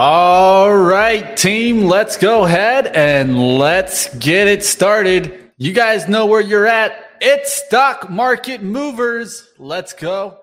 All right, team, let's go ahead and let's get it started. You guys know where you're at. It's stock market movers. Let's go.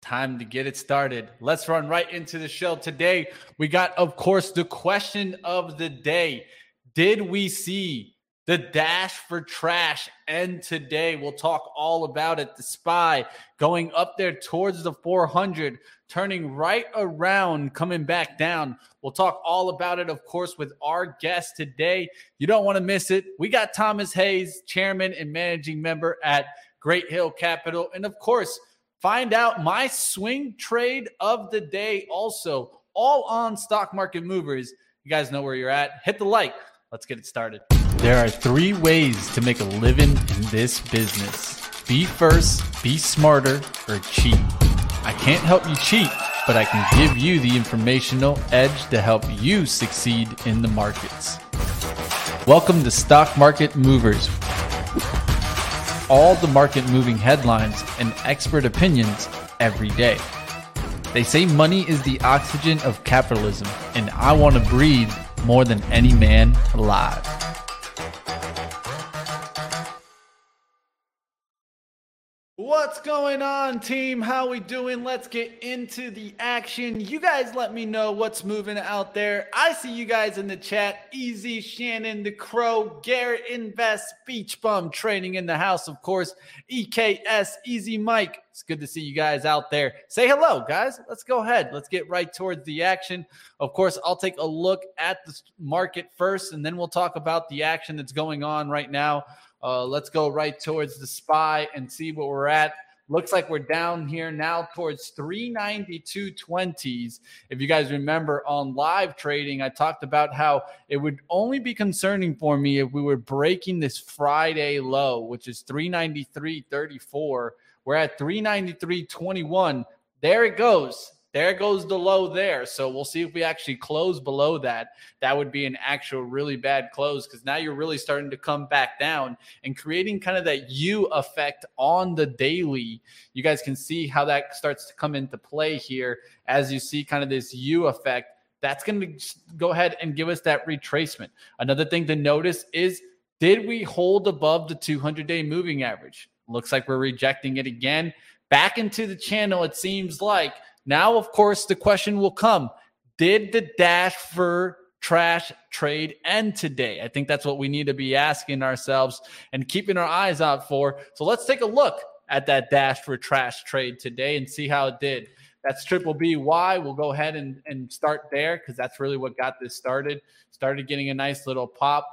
Time to get it started. Let's run right into the show today. We got, of course, the question of the day Did we see the dash for trash end today? We'll talk all about it. The SPY going up there towards the 400 turning right around, coming back down. We'll talk all about it, of course, with our guest today. You don't want to miss it. We got Thomas Hayes, chairman and managing member at Great Hill Capital. And of course, find out my swing trade of the day also, all on stock market movers. You guys know where you're at. Hit the like. Let's get it started. There are three ways to make a living in this business be first, be smarter, or cheat. I can't help you cheat, but I can give you the informational edge to help you succeed in the markets. Welcome to Stock Market Movers. All the market moving headlines and expert opinions every day. They say money is the oxygen of capitalism, and I want to breathe more than any man alive. What's going on, team? How we doing? Let's get into the action. You guys let me know what's moving out there. I see you guys in the chat. Easy, Shannon, the Crow, Garrett Invest, Beach Bum Trading in the house, of course. EKS, Easy Mike. It's good to see you guys out there. Say hello, guys. Let's go ahead. Let's get right towards the action. Of course, I'll take a look at the market first, and then we'll talk about the action that's going on right now uh, let's go right towards the SPY and see what we're at. Looks like we're down here now towards 392.20s. If you guys remember on live trading, I talked about how it would only be concerning for me if we were breaking this Friday low, which is 393.34. We're at 393.21. There it goes there goes the low there. So we'll see if we actually close below that. That would be an actual really bad close because now you're really starting to come back down and creating kind of that U effect on the daily. You guys can see how that starts to come into play here as you see kind of this U effect. That's going to go ahead and give us that retracement. Another thing to notice is did we hold above the 200 day moving average? Looks like we're rejecting it again. Back into the channel, it seems like now, of course, the question will come Did the dash for trash trade end today? I think that's what we need to be asking ourselves and keeping our eyes out for. So let's take a look at that dash for trash trade today and see how it did. That's triple BY. We'll go ahead and, and start there because that's really what got this started. Started getting a nice little pop.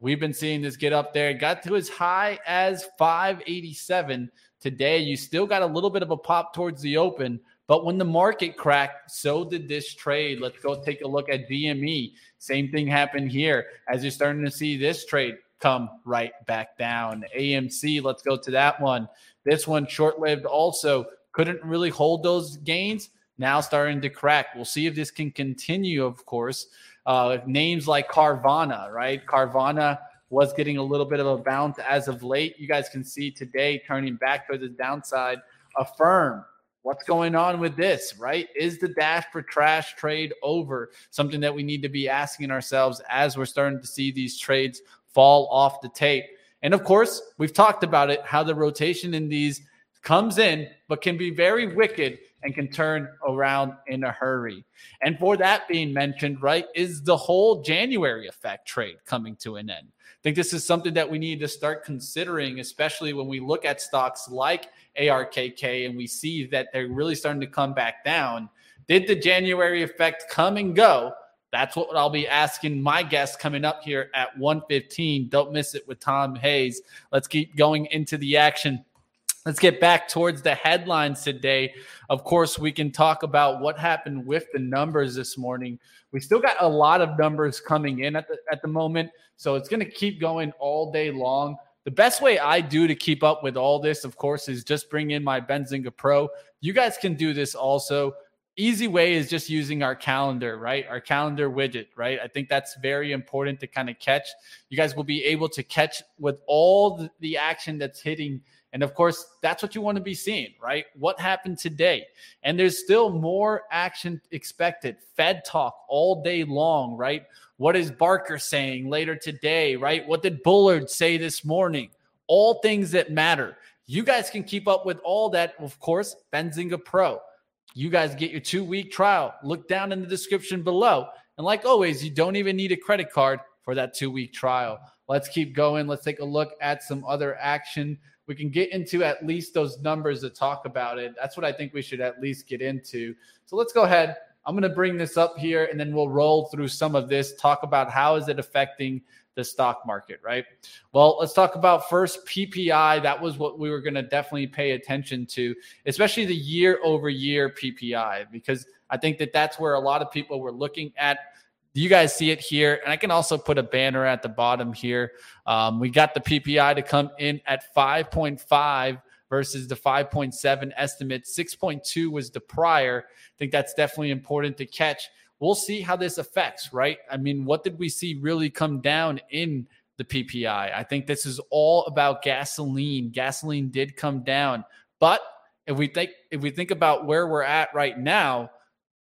We've been seeing this get up there. got to as high as 587 today. You still got a little bit of a pop towards the open, but when the market cracked, so did this trade. Let's go take a look at GME. Same thing happened here as you're starting to see this trade come right back down. AMC, let's go to that one. This one short lived also couldn't really hold those gains. Now starting to crack. We'll see if this can continue, of course. Uh, names like Carvana, right? Carvana was getting a little bit of a bounce as of late. You guys can see today turning back to the downside. Affirm What's going on with this, right? Is the dash for trash trade over? Something that we need to be asking ourselves as we're starting to see these trades fall off the tape. And of course, we've talked about it how the rotation in these comes in, but can be very wicked and can turn around in a hurry. And for that being mentioned, right, is the whole January effect trade coming to an end. I think this is something that we need to start considering, especially when we look at stocks like ARKK and we see that they're really starting to come back down. Did the January effect come and go? That's what I'll be asking my guests coming up here at 115. Don't miss it with Tom Hayes. Let's keep going into the action. Let's get back towards the headlines today. Of course, we can talk about what happened with the numbers this morning. We still got a lot of numbers coming in at the at the moment, so it's going to keep going all day long. The best way I do to keep up with all this, of course, is just bring in my Benzinga Pro. You guys can do this also. Easy way is just using our calendar, right? Our calendar widget, right? I think that's very important to kind of catch. You guys will be able to catch with all the action that's hitting And of course, that's what you want to be seeing, right? What happened today? And there's still more action expected. Fed talk all day long, right? What is Harker saying later today, right? What did Bullard say this morning? All things that matter. You guys can keep up with all that, of course, Benzinga Pro. You guys get your two week trial. Look down in the description below. And like always, you don't even need a credit card for that two week trial. Let's keep going. Let's take a look at some other action. We can get into at least those numbers to talk about it. That's what I think we should at least get into. So let's go ahead. I'm going to bring this up here and then we'll roll through some of this, talk about how is it affecting the stock market, right? Well, let's talk about first PPI. That was what we were going to definitely pay attention to, especially the year over year PPI, because I think that that's where a lot of people were looking at. You guys see it here, and I can also put a banner at the bottom here. Um, we got the PPI to come in at 5.5 versus the 5.7 estimate. 6.2 was the prior. I think that's definitely important to catch we'll see how this affects, right? I mean, what did we see really come down in the PPI? I think this is all about gasoline. Gasoline did come down, but if we think if we think about where we're at right now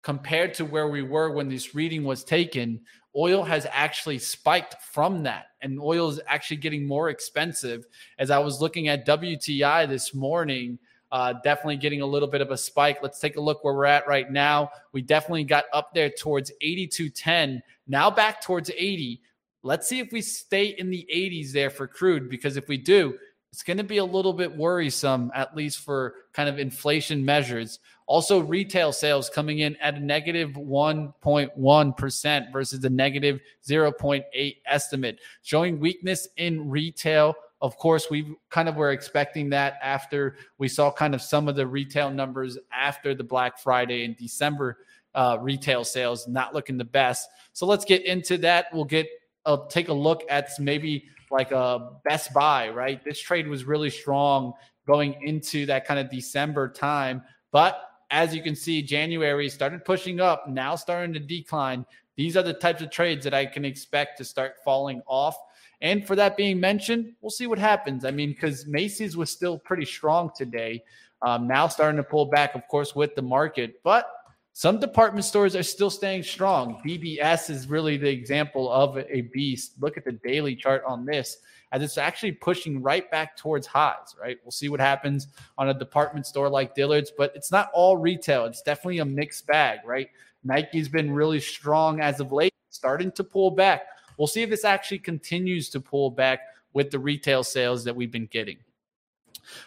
compared to where we were when this reading was taken, oil has actually spiked from that and oil is actually getting more expensive as i was looking at wti this morning uh, definitely getting a little bit of a spike. Let's take a look where we're at right now. We definitely got up there towards 82.10, now back towards 80. Let's see if we stay in the 80s there for crude, because if we do, it's going to be a little bit worrisome, at least for kind of inflation measures. Also, retail sales coming in at a negative 1.1 versus the negative 0.8 estimate, showing weakness in retail of course, we kind of were expecting that after we saw kind of some of the retail numbers after the Black Friday in December uh, retail sales not looking the best. So let's get into that. We'll get uh, take a look at maybe like a Best Buy, right? This trade was really strong going into that kind of December time, but as you can see, January started pushing up, now starting to decline. These are the types of trades that I can expect to start falling off. And for that being mentioned, we'll see what happens. I mean, because Macy's was still pretty strong today. Um, now starting to pull back, of course, with the market, but some department stores are still staying strong. BBS is really the example of a beast. Look at the daily chart on this, as it's actually pushing right back towards highs, right? We'll see what happens on a department store like Dillard's, but it's not all retail. It's definitely a mixed bag, right? Nike's been really strong as of late, starting to pull back. We'll see if this actually continues to pull back with the retail sales that we've been getting.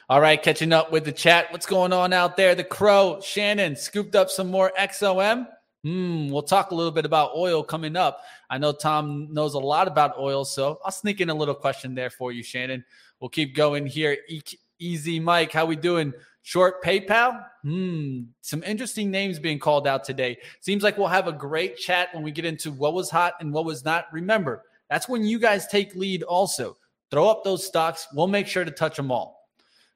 All right, catching up with the chat. What's going on out there? The Crow, Shannon, scooped up some more XOM. Hmm, we'll talk a little bit about oil coming up. I know Tom knows a lot about oil, so I'll sneak in a little question there for you, Shannon. We'll keep going here. E- Easy Mike, how we doing? Short PayPal? Hmm, some interesting names being called out today. Seems like we'll have a great chat when we get into what was hot and what was not. Remember, that's when you guys take lead also. Throw up those stocks. We'll make sure to touch them all.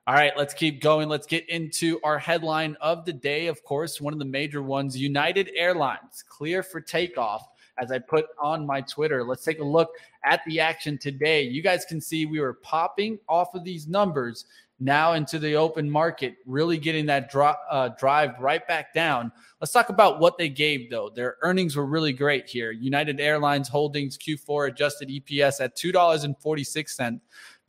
All right, let's keep going. Let's get into our headline of the day. Of course, one of the major ones United Airlines clear for takeoff. As I put on my Twitter, let's take a look at the action today. You guys can see we were popping off of these numbers now into the open market, really getting that dro- uh, drive right back down. Let's talk about what they gave, though. Their earnings were really great here. United Airlines Holdings Q4 adjusted EPS at $2.46,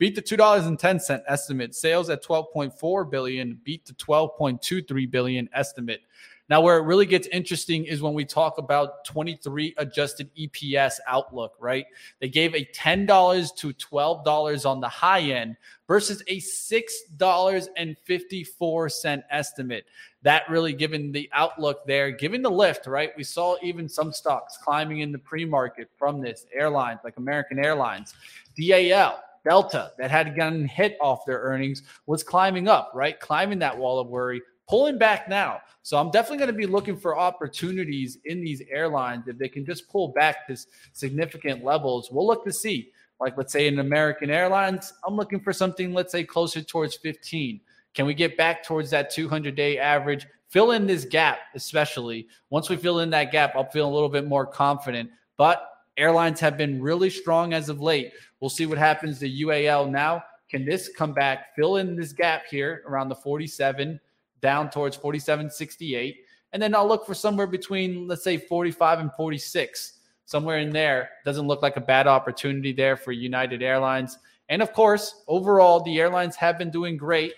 beat the $2.10 estimate. Sales at 12.4 billion, beat the 12.23 billion estimate. Now, where it really gets interesting is when we talk about 23 adjusted EPS outlook, right? They gave a $10 to $12 on the high end versus a $6.54 estimate. That really given the outlook there, given the lift, right? We saw even some stocks climbing in the pre market from this airlines like American Airlines, DAL. Delta, that had gotten hit off their earnings, was climbing up, right? Climbing that wall of worry, pulling back now. So I'm definitely going to be looking for opportunities in these airlines if they can just pull back to significant levels. We'll look to see. Like let's say in American Airlines, I'm looking for something let's say closer towards 15. Can we get back towards that 200 day average? Fill in this gap, especially once we fill in that gap, I'll feel a little bit more confident. But airlines have been really strong as of late. We'll see what happens to UAL now Can this come back, fill in this gap here around the 47, down towards 47.68? And then I'll look for somewhere between, let's say, 45 and 46. Somewhere in there doesn't look like a bad opportunity there for United Airlines. And of course, overall, the airlines have been doing great.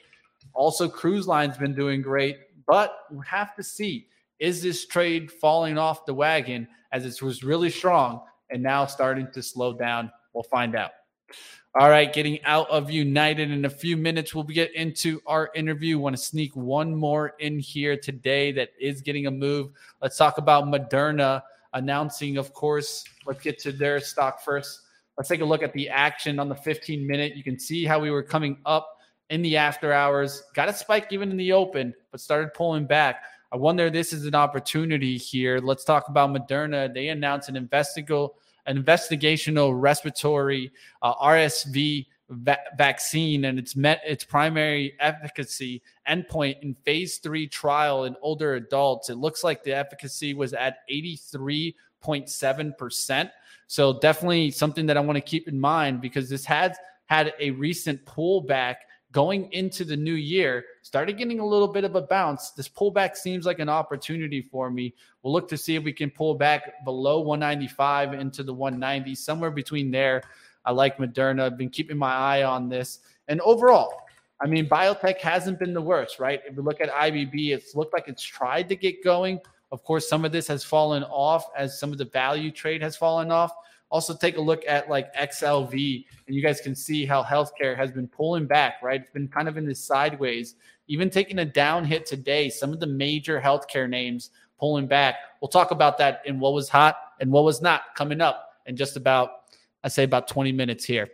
Also, cruise lines been doing great. But we have to see is this trade falling off the wagon as it was really strong and now starting to slow down? We'll find out. All right, getting out of United in a few minutes. We'll get into our interview. Want to sneak one more in here today that is getting a move. Let's talk about Moderna announcing, of course. Let's get to their stock first. Let's take a look at the action on the 15 minute. You can see how we were coming up in the after hours, got a spike even in the open, but started pulling back. I wonder this is an opportunity here. Let's talk about Moderna. They announced an investigative an investigational respiratory uh, RSV va- vaccine, and it's met its primary efficacy endpoint in phase three trial in older adults. It looks like the efficacy was at 83.7%. So, definitely something that I want to keep in mind because this has had a recent pullback going into the new year, started getting a little bit of a bounce. This pullback seems like an opportunity for me. We'll look to see if we can pull back below 195 into the 190, somewhere between there. I like Moderna. I've been keeping my eye on this. And overall, I mean, biotech hasn't been the worst, right? If we look at IBB, it's looked like it's tried to get going. Of course, some of this has fallen off as some of the value trade has fallen off. Also, take a look at like XLV, and you guys can see how healthcare has been pulling back, right? It's been kind of in this sideways, even taking a down hit today. Some of the major healthcare names pulling back. We'll talk about that in what was hot and what was not coming up in just about, I say, about 20 minutes here.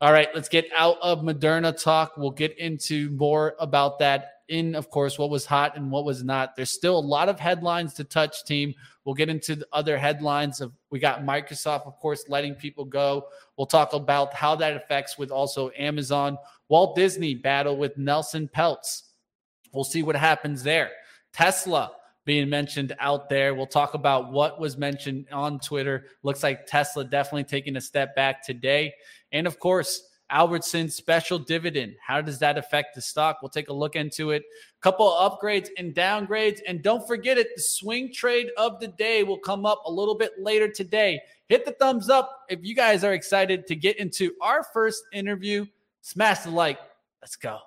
All right, let's get out of Moderna talk. We'll get into more about that in, of course, what was hot and what was not. There's still a lot of headlines to touch, team. We'll get into the other headlines of we got Microsoft, of course, letting people go. We'll talk about how that affects with also Amazon, Walt Disney battle with Nelson Peltz. We'll see what happens there. Tesla being mentioned out there. We'll talk about what was mentioned on Twitter. Looks like Tesla definitely taking a step back today. And of course, Albertsons special dividend. How does that affect the stock? We'll take a look into it. A couple of upgrades and downgrades. And don't forget it, the swing trade of the day will come up a little bit later today. Hit the thumbs up if you guys are excited to get into our first interview. Smash the like. Let's go.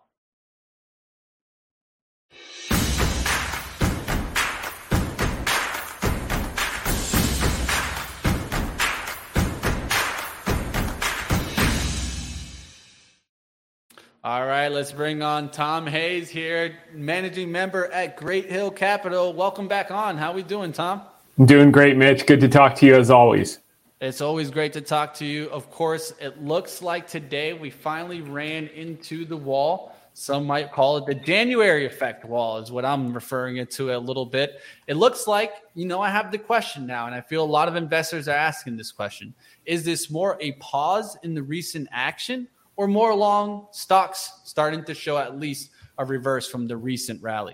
All right, let's bring on Tom Hayes here, managing member at Great Hill Capital. Welcome back on. How are we doing, Tom? I'm doing great, Mitch. Good to talk to you as always. It's always great to talk to you. Of course, it looks like today we finally ran into the wall. Some might call it the January effect wall, is what I'm referring it to a little bit. It looks like, you know, I have the question now, and I feel a lot of investors are asking this question Is this more a pause in the recent action? Or more long stocks starting to show at least a reverse from the recent rally?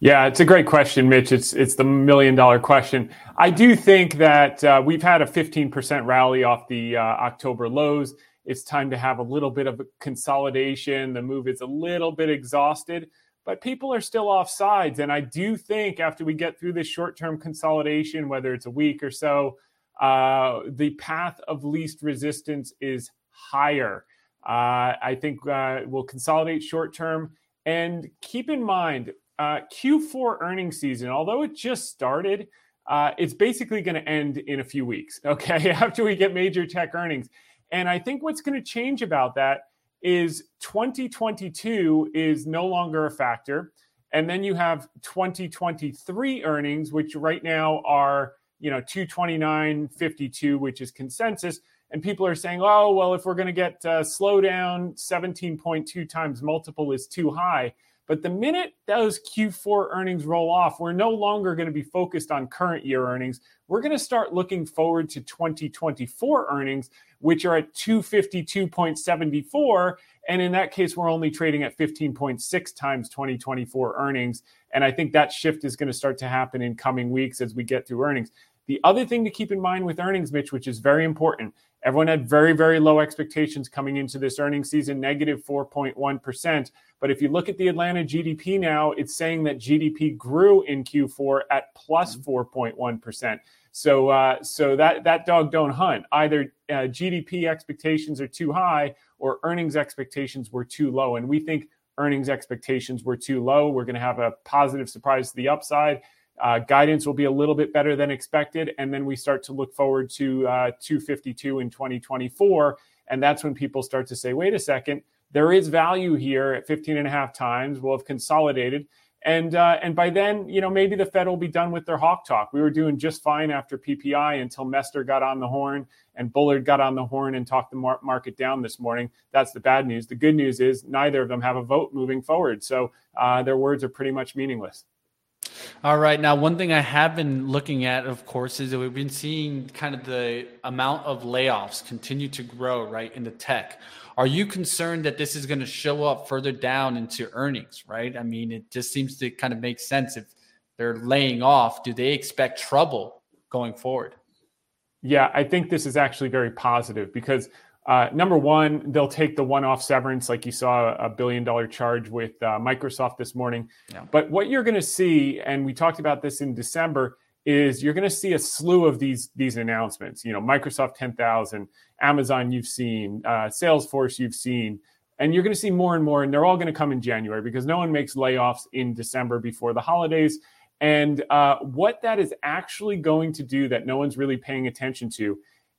Yeah, it's a great question, Mitch. It's it's the million dollar question. I do think that uh, we've had a 15% rally off the uh, October lows. It's time to have a little bit of a consolidation. The move is a little bit exhausted, but people are still off sides. And I do think after we get through this short term consolidation, whether it's a week or so, uh, the path of least resistance is higher. Uh, I think uh, we'll consolidate short term. And keep in mind, uh, Q4 earnings season, although it just started, uh, it's basically going to end in a few weeks, okay, after we get major tech earnings. And I think what's going to change about that is 2022 is no longer a factor. And then you have 2023 earnings, which right now are, you know, 229.52, which is consensus and people are saying, oh, well, if we're going to get uh, slowdown, 17.2 times multiple is too high. But the minute those Q4 earnings roll off, we're no longer going to be focused on current year earnings. We're going to start looking forward to 2024 earnings, which are at 252.74. And in that case, we're only trading at 15.6 times 2024 earnings. And I think that shift is going to start to happen in coming weeks as we get through earnings The other thing to keep in mind with earnings, Mitch, which is very important, everyone had very, very low expectations coming into this earnings season, negative 4.1. But if you look at the Atlanta GDP now, it's saying that GDP grew in Q4 at plus 4.1%. Mm-hmm. So, uh, so that that dog don't hunt. Either uh, GDP expectations are too high, or earnings expectations were too low. And we think earnings expectations were too low. We're going to have a positive surprise to the upside. Uh, guidance will be a little bit better than expected, and then we start to look forward to uh, 252 in 2024, and that's when people start to say, "Wait a second, there is value here at 15 and a half times. We'll have consolidated." And uh, and by then, you know, maybe the Fed will be done with their hawk talk. We were doing just fine after PPI until Mester got on the horn and Bullard got on the horn and talked the mar- market down this morning. That's the bad news. The good news is neither of them have a vote moving forward, so uh, their words are pretty much meaningless. All right. Now, one thing I have been looking at, of course, is that we've been seeing kind of the amount of layoffs continue to grow, right, in the tech. Are you concerned that this is going to show up further down into earnings, right? I mean, it just seems to kind of make sense. If they're laying off, do they expect trouble going forward? Yeah, I think this is actually very positive because uh, number one, they'll take the one-off severance, like you saw a billion-dollar charge with uh, Microsoft this morning. Yeah. But what you're going to see, and we talked about this in December, is you're going to see a slew of these these announcements. You know, Microsoft 10,000, Amazon, you've seen, uh, Salesforce, you've seen, and you're going to see more and more, and they're all going to come in January because no one makes layoffs in December before the holidays. And uh, what that is actually going to do that no one's really paying attention to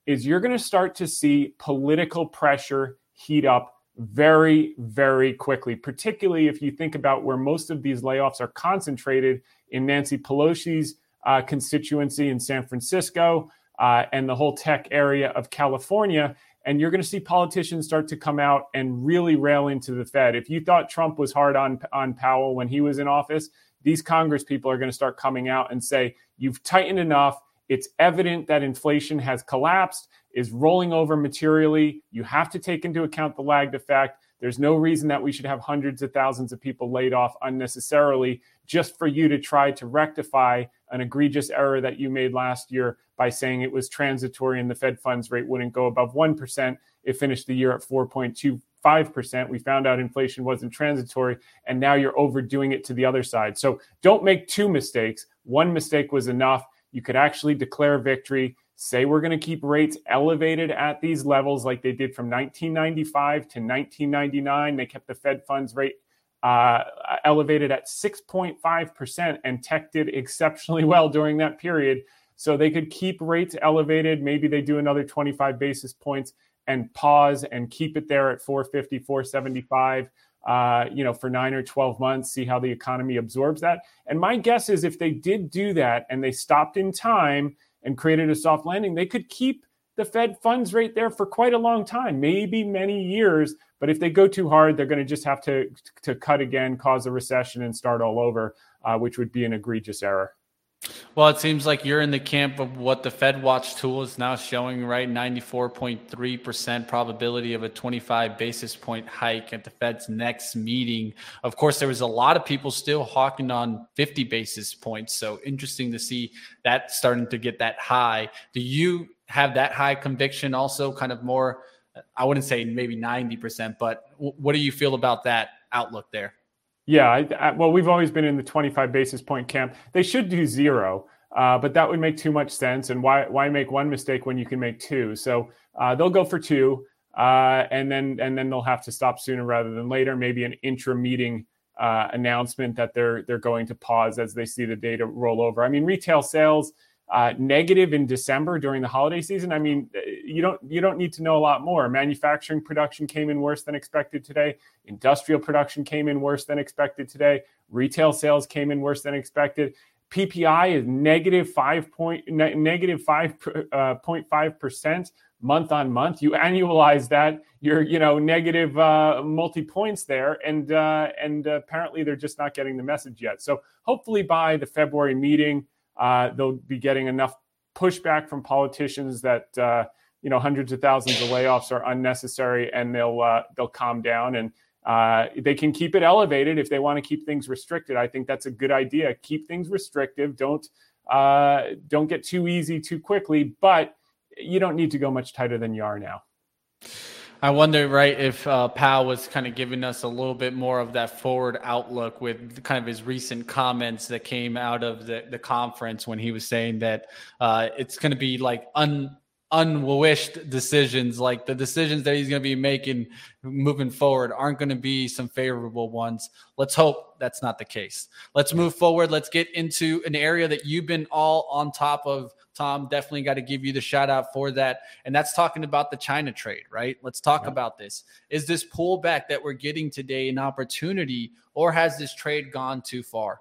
is you're going to start to see political pressure heat up very, very quickly, particularly if you think about where most of these layoffs are concentrated in Nancy Pelosi's uh, constituency in San Francisco uh, and the whole tech area of California. And you're going to see politicians start to come out and really rail into the Fed. If you thought Trump was hard on, on Powell when he was in office, these Congress people are going to start coming out and say, You've tightened enough it's evident that inflation has collapsed, is rolling over materially. You have to take into account the lagged effect. There's no reason that we should have hundreds of thousands of people laid off unnecessarily just for you to try to rectify an egregious error that you made last year by saying it was transitory and the Fed funds rate wouldn't go above 1%. It finished the year at 4.25%. We found out inflation wasn't transitory, and now you're overdoing it to the other side. So don't make two mistakes. One mistake was enough you could actually declare victory, say we're going to keep rates elevated at these levels like they did from 1995 to 1999. They kept the Fed funds rate uh, elevated at 6.5%, and tech did exceptionally well during that period. So they could keep rates elevated. Maybe they do another 25 basis points and pause and keep it there at 450, 475 uh, you know, for nine or 12 months, see how the economy absorbs that. And my guess is if they did do that and they stopped in time and created a soft landing, they could keep the Fed funds rate there for quite a long time, maybe many years. But if they go too hard, they're going to just have to, to cut again, cause a recession, and start all over, uh, which would be an egregious error. Well, it seems like you're in the camp of what the Fed Watch tool is now showing, right? 94.3% probability of a 25 basis point hike at the Fed's next meeting. Of course, there was a lot of people still hawking on 50 basis points. So interesting to see that starting to get that high. Do you have that high conviction also, kind of more? I wouldn't say maybe 90%, but what do you feel about that outlook there? Yeah, I, I, well, we've always been in the 25 basis point camp. They should do zero, uh, but that would make too much sense. And why why make one mistake when you can make two? So uh, they'll go for two, uh, and then and then they'll have to stop sooner rather than later. Maybe an intra meeting uh, announcement that they're they're going to pause as they see the data roll over. I mean, retail sales uh, negative in December during the holiday season. I mean, uh, you don't you don't need to know a lot more. Manufacturing production came in worse than expected today. Industrial production came in worse than expected today. Retail sales came in worse than expected. PPI is negative five point ne- negative five uh, point five percent month on month. You annualize that, you're you know negative uh, multi points there, and uh, and apparently they're just not getting the message yet. So hopefully by the February meeting uh, they'll be getting enough pushback from politicians that uh, you know hundreds of thousands of layoffs are unnecessary, and they'll uh, they'll calm down and uh, they can keep it elevated if they want to keep things restricted. I think that's a good idea. Keep things restrictive. Don't Uh, don't get too easy too quickly, but you don't need to go much tighter than you are now. I wonder, right, if uh, Powell was kind of giving us a little bit more of that forward outlook with kind of his recent comments that came out of the, the conference when he was saying that uh, it's going to be like un unwished decisions. Like the decisions that he's going to be making moving forward aren't going to be some favorable ones. Let's hope that's not the case. Let's move forward. Let's get into an area that you've been all on top of tom definitely got to give you the shout out for that and that's talking about the china trade right let's talk yeah. about this is this pullback that we're getting today an opportunity or has this trade gone too far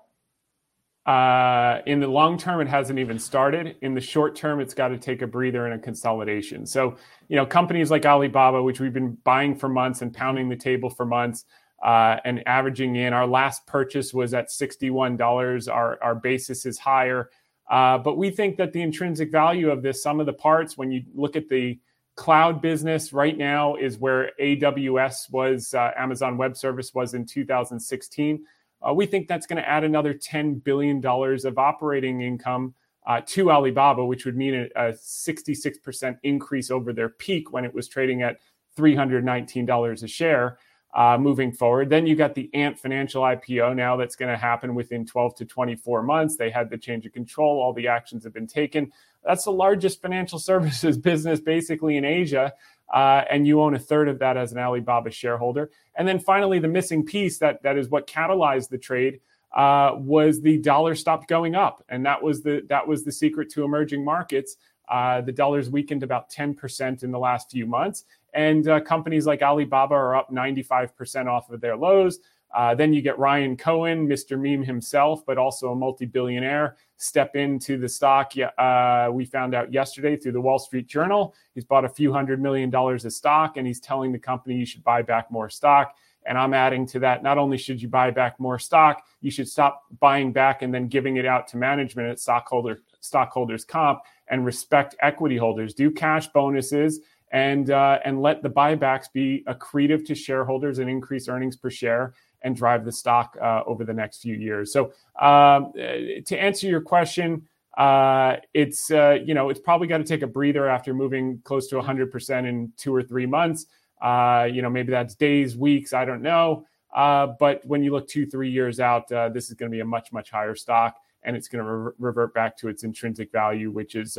uh, in the long term, it hasn't even started. In the short term, it's got to take a breather and a consolidation. So, you know, companies like Alibaba, which we've been buying for months and pounding the table for months, uh, and averaging in. Our last purchase was at $61. Our, our basis is higher. Uh, but we think that the intrinsic value of this, sum of the parts, when you look at the cloud business right now, is where AWS was, uh, Amazon Web Service was in 2016. Uh, we think that's going to add another $10 billion of operating income uh, to Alibaba, which would mean a, a, 66% increase over their peak when it was trading at $319 a share. Uh, moving forward. Then you got the Ant Financial IPO now that's going to happen within 12 to 24 months. They had the change of control, all the actions have been taken. That's the largest financial services business basically in Asia uh, and you own a third of that as an Alibaba shareholder. And then finally, the missing piece that that is what catalyzed the trade uh, was the dollar stopped going up, and that was the that was the secret to emerging markets. Uh, the dollar's weakened about 10% in the last few months, and uh, companies like Alibaba are up 95% off of their lows. Uh, then you get Ryan Cohen, Mr. Meme himself, but also a multi billionaire, step into the stock. Uh, we found out yesterday through the Wall Street Journal. He's bought a few hundred million dollars of stock and he's telling the company you should buy back more stock. And I'm adding to that not only should you buy back more stock, you should stop buying back and then giving it out to management at stockholder stockholders comp and respect equity holders. Do cash bonuses and uh, and let the buybacks be accretive to shareholders and increase earnings per share and drive the stock uh, over the next few years. So um, to answer your question, uh, it's uh, you know it's probably got to take a breather after moving close to 100% in two or three months. Uh, you know maybe that's days, weeks, I don't know. Uh, but when you look two, three years out, uh, this is going to be a much, much higher stock, and it's going to re- revert back to its intrinsic value, which is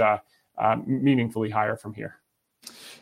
meaningfully higher from here.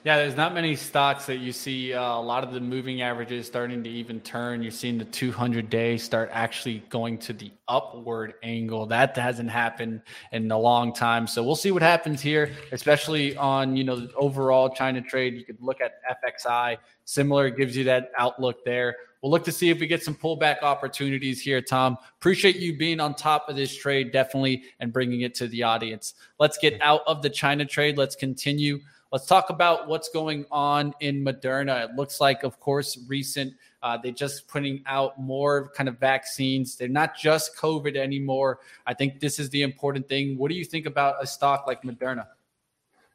Yeah, there's not many stocks that you see uh, a lot of the moving averages starting to even turn. You're seeing the 200 day start actually going to the upward angle. That hasn't happened in a long time. So we'll see what happens here, especially on you know the overall China trade. You could look at FXI, similar, gives you that outlook there. We'll look to see if we get some pullback opportunities here, Tom. Appreciate you being on top of this trade, definitely, and bringing it to the audience. Let's get out of the China trade. Let's continue Let's talk about what's going on in Moderna. It looks like, of course, recent uh, they're just putting out more kind of vaccines. They're not just COVID anymore. I think this is the important thing. What do you think about a stock like Moderna?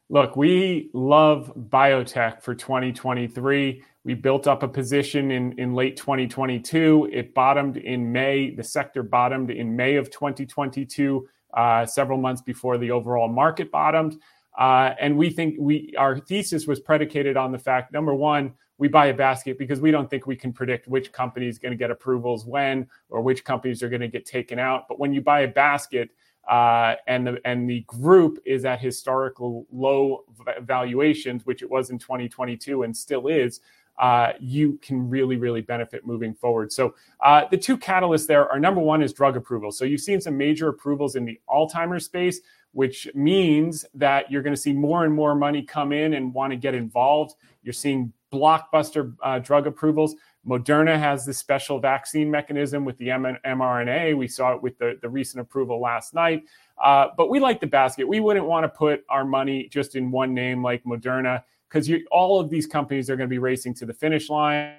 Look, we love biotech for 2023. We built up a position in, in late 2022. It bottomed in May. The sector bottomed in May of 2022, uh, several months before the overall market bottomed. Uh, and we think we our thesis was predicated on the fact number one, we buy a basket because we don't think we can predict which company is going to get approvals when or which companies are going to get taken out. But when you buy a basket uh, and the and the group is at historical low valuations, which it was in 2022 and still is. Uh, you can really, really benefit moving forward. So, uh, the two catalysts there are number one is drug approval. So, you've seen some major approvals in the Alzheimer's space which means that you're going to see more and more money come in and want to get involved. You're seeing blockbuster uh, drug approvals. Moderna has this special vaccine mechanism with the M- mRNA. We saw it with the, the recent approval last night. Uh, but we like the basket. We wouldn't want to put our money just in one name like Moderna because all of these companies are going to be racing to the finish line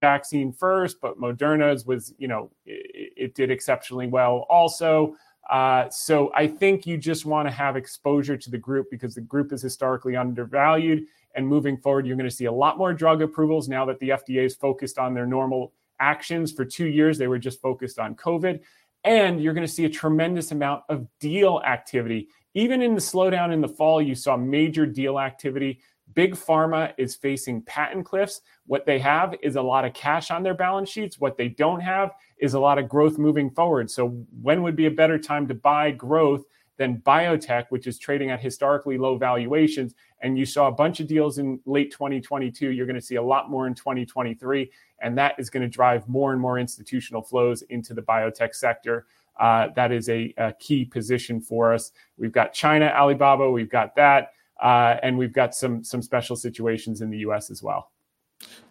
vaccine first, but Moderna's was, you know, it, it did exceptionally well also. Uh, so I think you just want to have exposure to the group because the group is historically undervalued. And moving forward, you're going to see a lot more drug approvals now that the FDA is focused on their normal actions. For two years, they were just focused on COVID. And you're going to see a tremendous amount of deal activity. Even in the slowdown in the fall, you saw major deal activity. Big pharma is facing patent cliffs. What they have is a lot of cash on their balance sheets. What they don't have is a lot of growth moving forward. So, when would be a better time to buy growth than biotech, which is trading at historically low valuations? And you saw a bunch of deals in late 2022. You're going to see a lot more in 2023. And that is going to drive more and more institutional flows into the biotech sector. Uh, that is a, a, key position for us. We've got China, Alibaba, we've got that, uh, and we've got some some special situations in the U.S. as well.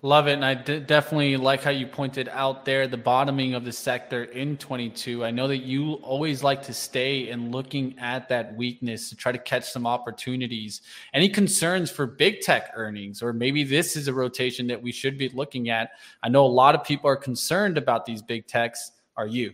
Love it. And I d- definitely like how you pointed out there the bottoming of the sector in 22. I know that you always like to stay and looking at that weakness to try to catch some opportunities. Any concerns for big tech earnings, or maybe this is a rotation that we should be looking at? I know a lot of people are concerned about these big techs. Are you?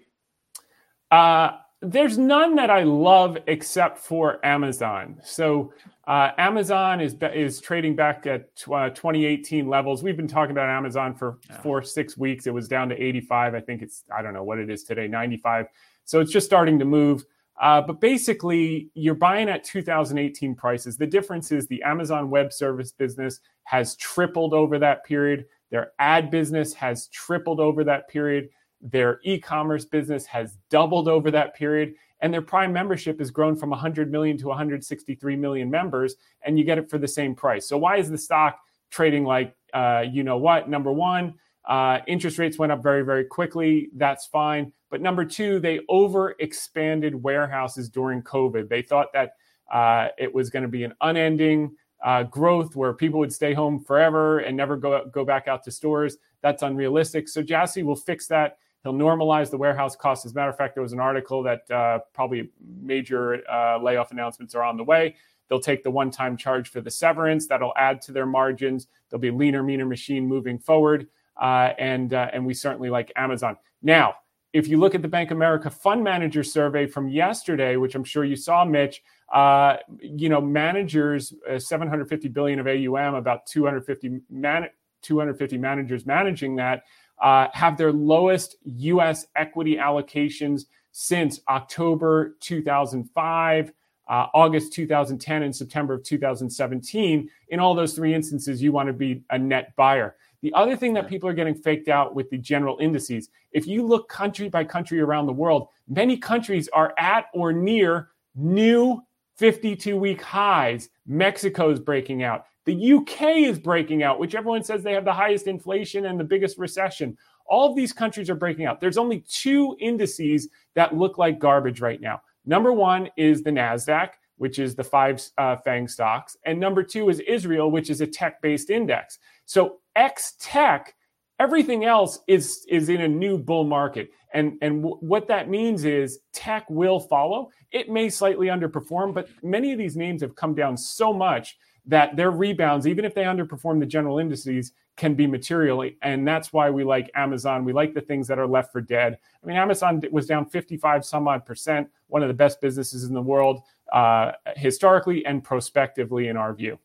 Uh, there's none that I love except for Amazon. So uh, Amazon is is trading back at uh, 2018 levels. We've been talking about Amazon for four six weeks. It was down to 85. I think it's I don't know what it is today, 95. So it's just starting to move. Uh, but basically, you're buying at 2018 prices. The difference is the Amazon Web Service business has tripled over that period. Their ad business has tripled over that period. Their e commerce business has doubled over that period. And their Prime membership has grown from 100 million to 163 million members, and you get it for the same price. So, why is the stock trading like, uh, you know what? Number one, uh, interest rates went up very, very quickly. That's fine. But number two, they over expanded warehouses during COVID. They thought that uh, it was going to be an unending uh, growth where people would stay home forever and never go, go back out to stores. That's unrealistic. So Jassy will fix that. He'll normalize the warehouse costs. As a matter of fact, there was an article that uh, probably major uh, layoff announcements are on the way. They'll take the one time charge for the severance. That'll add to their margins. They'll be leaner, meaner machine moving forward. Uh, and, uh, and we certainly like Amazon. Now, if you look at the Bank America Fund Manager Survey from yesterday, which I'm sure you saw, Mitch, uh, you know, managers, uh, 750 billion of AUM, about 250 man- 250 managers managing that uh, have their lowest U.S. equity allocations since October 2005, uh, August 2010, and September of 2017. In all those three instances, you want to be a net buyer. The other thing that people are getting faked out with the general indices, if you look country by country around the world, many countries are at or near new 52 week highs. Mexico is breaking out. The UK is breaking out, which everyone says they have the highest inflation and the biggest recession. All of these countries are breaking out. There's only two indices that look like garbage right now. Number one is the NASDAQ, which is the five uh, FANG stocks. And number two is Israel, which is a tech based index. So, X tech, everything else is, is in a new bull market. And, and w- what that means is tech will follow. It may slightly underperform, but many of these names have come down so much that their rebounds, even if they underperform the general indices, can be material. And that's why we like Amazon. We like the things that are left for dead. I mean, Amazon was down 55 some odd percent, one of the best businesses in the world, uh, historically and prospectively, in our view.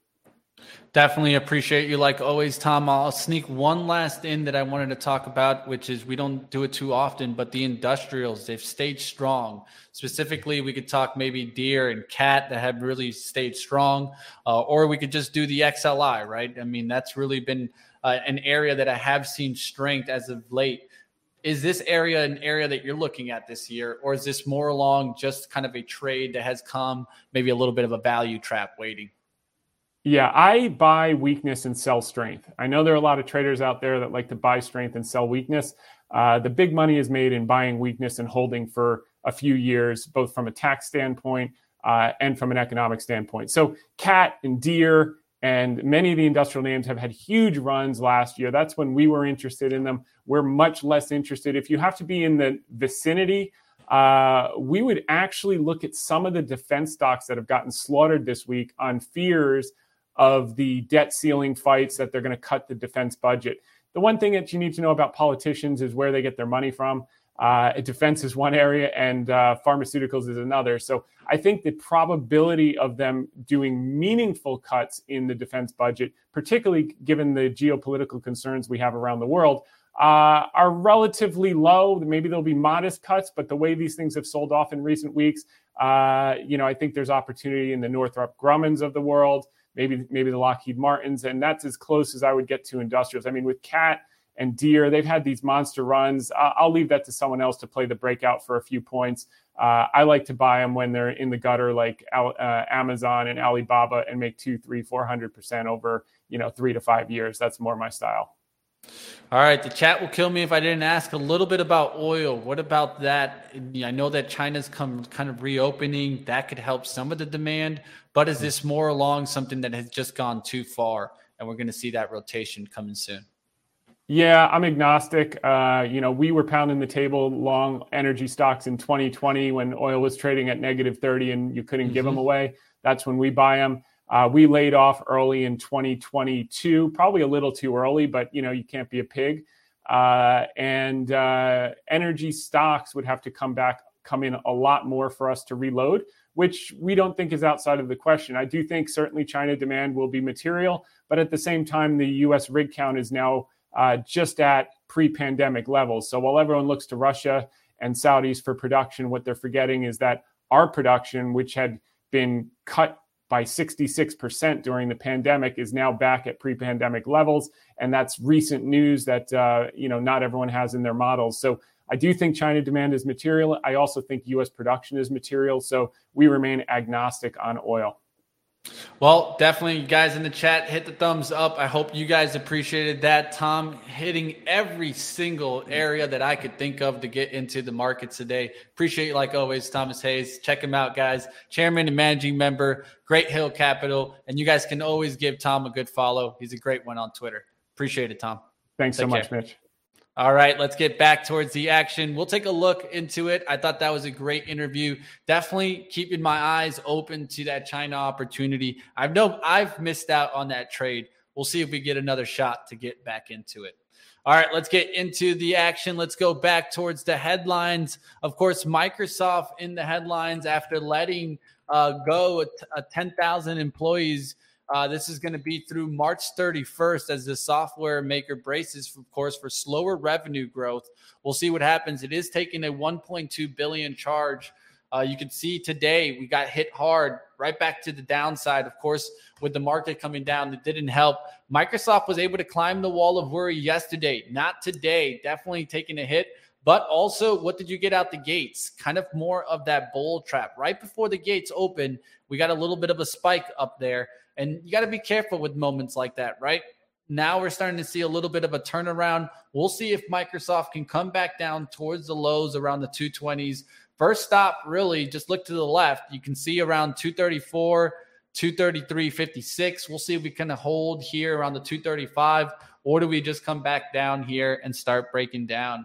Definitely appreciate you like always, Tom. I'll sneak one last in that I wanted to talk about, which is we don't do it too often, but the industrials, they've stayed strong. Specifically, we could talk maybe Deere and Cat that have really stayed strong, uh, or we could just do the XLI, right? I mean, that's really been uh, an area that I have seen strength as of late. Is this area an area that you're looking at this year, or is this more along just kind of a trade that has come, maybe a little bit of a value trap waiting? Yeah, I buy weakness and sell strength. I know there are a lot of traders out there that like to buy strength and sell weakness. Uh, the big money is made in buying weakness and holding for a few years, both from a tax standpoint uh, and from an economic standpoint. So, Cat and Deere and many of the industrial names have had huge runs last year. That's when we were interested in them. We're much less interested. If you have to be in the vicinity, uh, we would actually look at some of the defense stocks that have gotten slaughtered this week on fears of the debt ceiling fights that they're going to cut the defense budget. The one thing that you need to know about politicians is where they get their money from. Uh, defense is one area and uh, pharmaceuticals is another. So I think the probability of them doing meaningful cuts in the defense budget, particularly given the geopolitical concerns we have around the world, uh, are relatively low. Maybe there'll be modest cuts, but the way these things have sold off in recent weeks, uh, you know, I think there's opportunity in the Northrop Grummans of the world, maybe maybe the Lockheed Martins, and that's as close as I would get to industrials. I mean, with Cat and Deere, they've had these monster runs. I'll leave that to someone else to play the breakout for a few points. Uh, I like to buy them when they're in the gutter, like uh, Amazon and Alibaba, and make two, three, four hundred percent over you know three to five years. That's more my style. All right, the chat will kill me if I didn't ask a little bit about oil. What about that? I know that China's come kind of reopening. That could help some of the demand, but is this more along something that has just gone too far, and we're going to see that rotation coming soon? Yeah, I'm agnostic. Uh, you know, we were pounding the table long energy stocks in 2020 when oil was trading at negative 30 and you couldn't mm-hmm. give them away. That's when we buy them. Uh, we laid off early in 2022, probably a little too early, but you know you can't be a pig. Uh, and uh, energy stocks would have to come back, come in a lot more for us to reload, which we don't think is outside of the question. I do think certainly China demand will be material, but at the same time, the U.S. rig count is now uh, just at pre-pandemic levels. So while everyone looks to Russia and Saudis for production, what they're forgetting is that our production, which had been cut by 66% during the pandemic is now back at pre-pandemic levels. And that's recent news that uh, you know not everyone has in their models. So i do think china demand is material. I also think us production is material. So we remain agnostic on oil well, definitely, you guys in the chat, hit the thumbs up. I hope you guys appreciated that. Tom hitting every single area that I could think of to get into the markets today. Appreciate you, like always, Thomas Hayes. Check him out, guys. Chairman and managing member, Great Hill Capital. And you guys can always give Tom a good follow. He's a great one on Twitter. Appreciate it, Tom. Thanks Take so much, care. Mitch. All right, let's get back towards the action. We'll take a look into it. I thought that was a great interview. Definitely keeping my eyes open to that China opportunity. I've no I've missed out on that trade. We'll see if we get another shot to get back into it. All right, let's get into the action. Let's go back towards the headlines. Of course, Microsoft in the headlines after letting uh, go a, a 10,000 employees uh, this is going to be through March 31st as the software maker braces, of course, for slower revenue growth. We'll see what happens. It is taking a 1.2 billion charge. Uh, you can see today we got hit hard, right back to the downside. Of course, with the market coming down, that didn't help. Microsoft was able to climb the wall of worry yesterday, not today. Definitely taking a hit. But also, what did you get out the gates? Kind of more of that bull trap. Right before the gates open, we got a little bit of a spike up there. And you got to be careful with moments like that, right? Now we're starting to see a little bit of a turnaround. We'll see if Microsoft can come back down towards the lows around the 220s. First stop, really, just look to the left. You can see around 234, 233.56. We'll see if we can hold here around the 235, or do we just come back down here and start breaking down?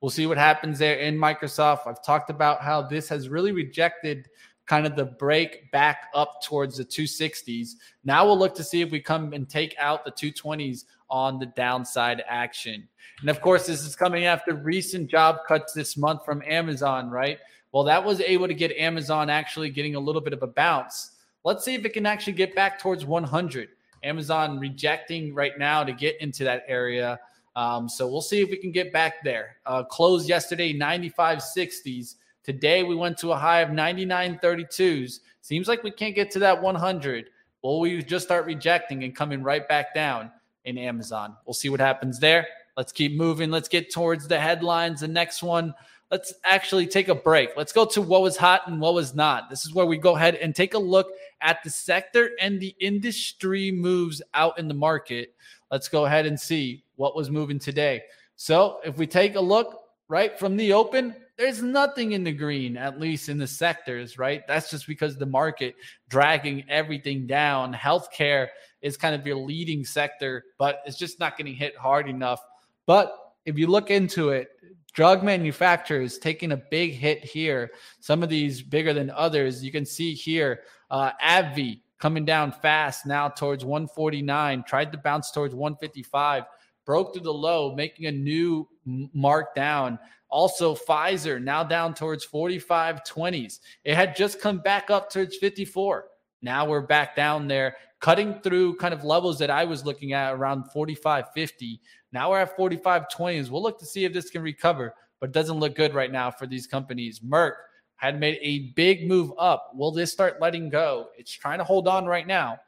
We'll see what happens there in Microsoft. I've talked about how this has really rejected kind of the break back up towards the 260s. Now we'll look to see if we come and take out the 220s on the downside action. And of course, this is coming after recent job cuts this month from Amazon, right? Well, that was able to get Amazon actually getting a little bit of a bounce. Let's see if it can actually get back towards 100. Amazon rejecting right now to get into that area. Um, so we'll see if we can get back there. Uh, closed yesterday 95 60s. Today we went to a high of 99.32s. Seems like we can't get to that 100. Will we just start rejecting and coming right back down in Amazon? We'll see what happens there. Let's keep moving. Let's get towards the headlines. The next one, let's actually take a break. Let's go to what was hot and what was not. This is where we go ahead and take a look at the sector and the industry moves out in the market. Let's go ahead and see what was moving today. So, if we take a look right from the open, there's nothing in the green, at least in the sectors, right? That's just because the market dragging everything down. Healthcare is kind of your leading sector, but it's just not getting hit hard enough. But if you look into it, drug manufacturers taking a big hit here. Some of these bigger than others. You can see here, uh, AbbVie coming down fast now towards 149, tried to bounce towards 155, broke through the low, making a new mark down. Also, Pfizer now down towards 45 20s. It had just come back up towards 54. Now we're back down there, cutting through kind of levels that I was looking at around 45 50. Now we're at 45 20s. We'll look to see if this can recover, but doesn't look good right now for these companies. Merck had made a big move up. Will this start letting go? It's trying to hold on right now.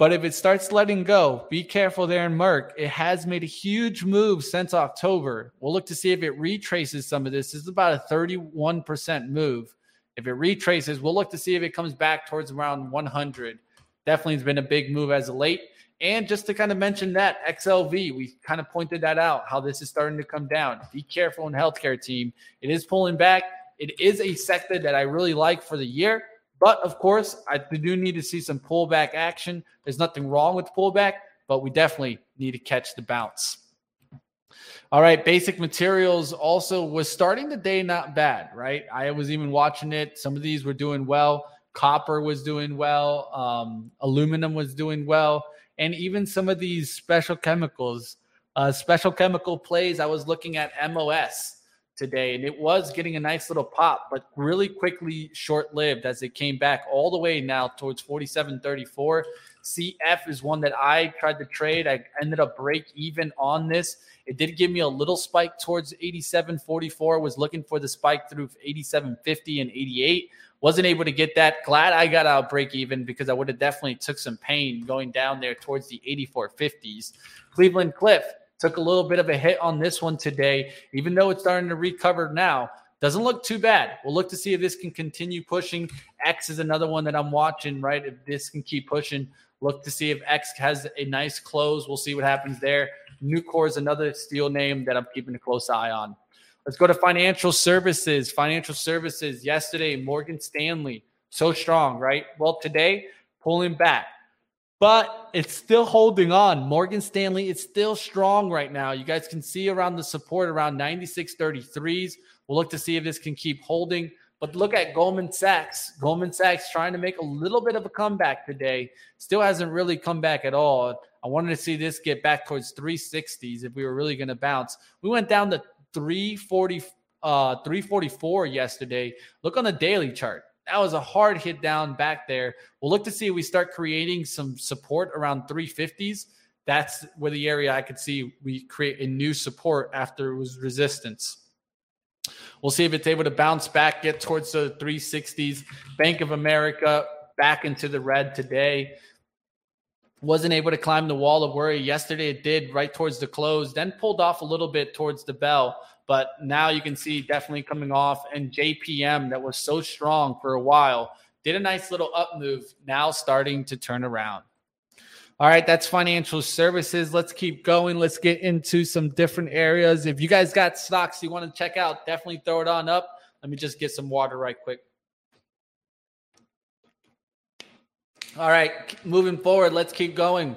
But if it starts letting go, be careful there in Merck. It has made a huge move since October. We'll look to see if it retraces some of this. This is about a 31% move. If it retraces, we'll look to see if it comes back towards around 100. Definitely has been a big move as of late. And just to kind of mention that XLV, we kind of pointed that out how this is starting to come down. Be careful in healthcare team. It is pulling back. It is a sector that I really like for the year. But of course, I do need to see some pullback action. There's nothing wrong with pullback, but we definitely need to catch the bounce. All right, basic materials also was starting the day not bad, right? I was even watching it. Some of these were doing well. Copper was doing well. Um, aluminum was doing well, and even some of these special chemicals, uh, special chemical plays. I was looking at MOS today, and it was getting a nice little pop, but really quickly short lived as it came back all the way now towards 47.34. CF is one that I tried to trade. I ended up break even on this. It did give me a little spike towards 87.44. Was looking for the spike through 87.50 and 88. Wasn't able to get that. Glad I got out break even because I would have definitely took some pain going down there towards the 84.50s. Cleveland Cliff Took a little bit of a hit on this one today, even though it's starting to recover now. Doesn't look too bad. We'll look to see if this can continue pushing. X is another one that I'm watching, right? If this can keep pushing, look to see if X has a nice close. We'll see what happens there. Nucor is another steel name that I'm keeping a close eye on. Let's go to financial services. Financial services yesterday, Morgan Stanley, so strong, right? Well, today, pulling back but it's still holding on. Morgan Stanley, it's still strong right now. You guys can see around the support around 96.33s. We'll look to see if this can keep holding. But look at Goldman Sachs. Goldman Sachs trying to make a little bit of a comeback today. Still hasn't really come back at all. I wanted to see this get back towards 360s if we were really going to bounce. We went down to 340 uh 344 yesterday. Look on the daily chart that was a hard hit down back there. We'll look to see if we start creating some support around 350s. That's where the area I could see we create a new support after it was resistance. We'll see if it's able to bounce back, get towards the 360s. Bank of America back into the red today. Wasn't able to climb the wall of worry. Yesterday it did right towards the close, then pulled off a little bit towards the bell but now you can see definitely coming off. And JPM, that was so strong for a while, did a nice little up move, now starting to turn around. All right, that's financial services. Let's keep going. Let's get into some different areas. If you guys got stocks you want to check out, definitely throw it on up. Let me just get some water right quick. All right, moving forward, let's keep going.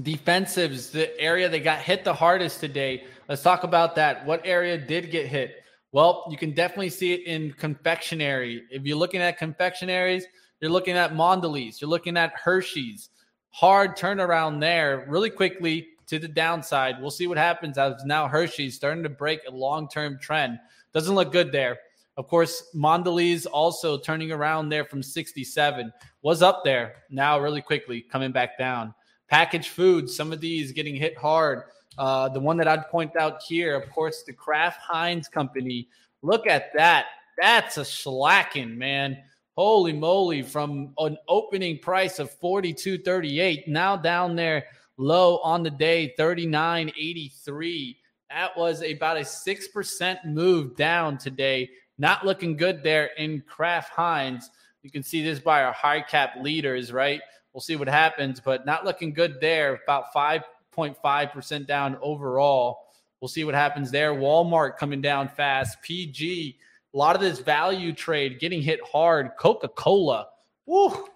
Defensives, the area that got hit the hardest today Let's talk about that. What area did get hit? Well, you can definitely see it in confectionery. If you're looking at confectionaries, you're looking at Mondelez, you're looking at Hershey's. Hard turnaround there really quickly to the downside. We'll see what happens as now Hershey's starting to break a long term trend. Doesn't look good there. Of course, Mondelez also turning around there from 67 was up there now really quickly coming back down. Packaged foods, some of these getting hit hard. Uh, the one that I'd point out here, of course, the Kraft Heinz Company. Look at that. That's a slacking, man. Holy moly, from an opening price of 42.38, now down there low on the day, 39.83. That was about a 6% move down today. Not looking good there in Kraft Heinz. You can see this by our high cap leaders, right? We'll see what happens, but not looking good there. About five 0.5% down overall. We'll see what happens there. Walmart coming down fast. PG, a lot of this value trade getting hit hard. Coca Cola, woo,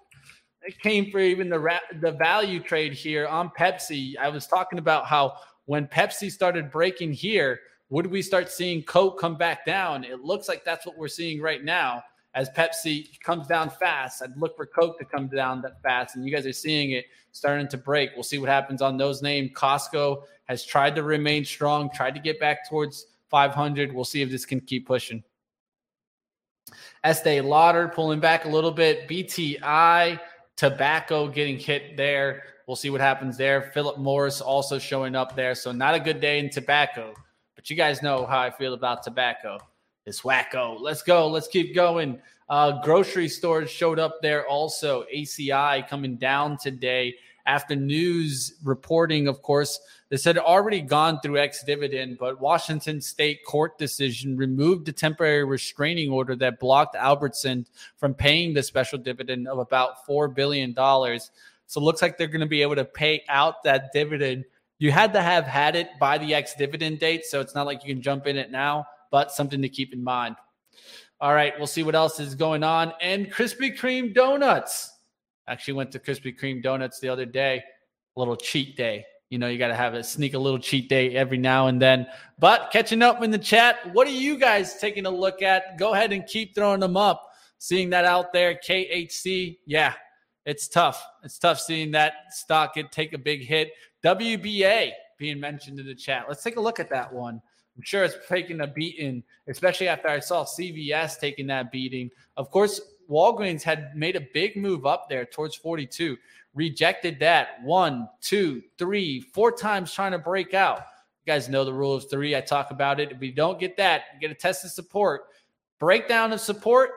it came for even the the value trade here on Pepsi. I was talking about how when Pepsi started breaking here, would we start seeing Coke come back down? It looks like that's what we're seeing right now as Pepsi comes down fast. I'd look for Coke to come down that fast, and you guys are seeing it starting to break. We'll see what happens on those names. Costco has tried to remain strong, tried to get back towards 500. We'll see if this can keep pushing. Estee Lauder pulling back a little bit. BTI Tobacco getting hit there. We'll see what happens there. Philip Morris also showing up there. So not a good day in tobacco. But you guys know how I feel about tobacco. It's wacko. Let's go. Let's keep going. Uh, grocery stores showed up there also. ACI coming down today after news reporting, of course, this had already gone through ex dividend, but Washington state court decision removed the temporary restraining order that blocked Albertson from paying the special dividend of about $4 billion. So it looks like they're going to be able to pay out that dividend. You had to have had it by the ex dividend date, so it's not like you can jump in it now, but something to keep in mind. All right, we'll see what else is going on. And Krispy Kreme donuts. Actually, went to Krispy Kreme donuts the other day. A little cheat day. You know, you got to have a sneak a little cheat day every now and then. But catching up in the chat, what are you guys taking a look at? Go ahead and keep throwing them up. Seeing that out there, KHC, yeah, it's tough. It's tough seeing that stock get take a big hit. WBA being mentioned in the chat. Let's take a look at that one. I'm sure it's taking a beating, especially after I saw CVS taking that beating. Of course, Walgreens had made a big move up there towards 42, rejected that one, two, three, four times trying to break out. You guys know the rule of three. I talk about it. If we don't get that, you get a test of support, breakdown of support,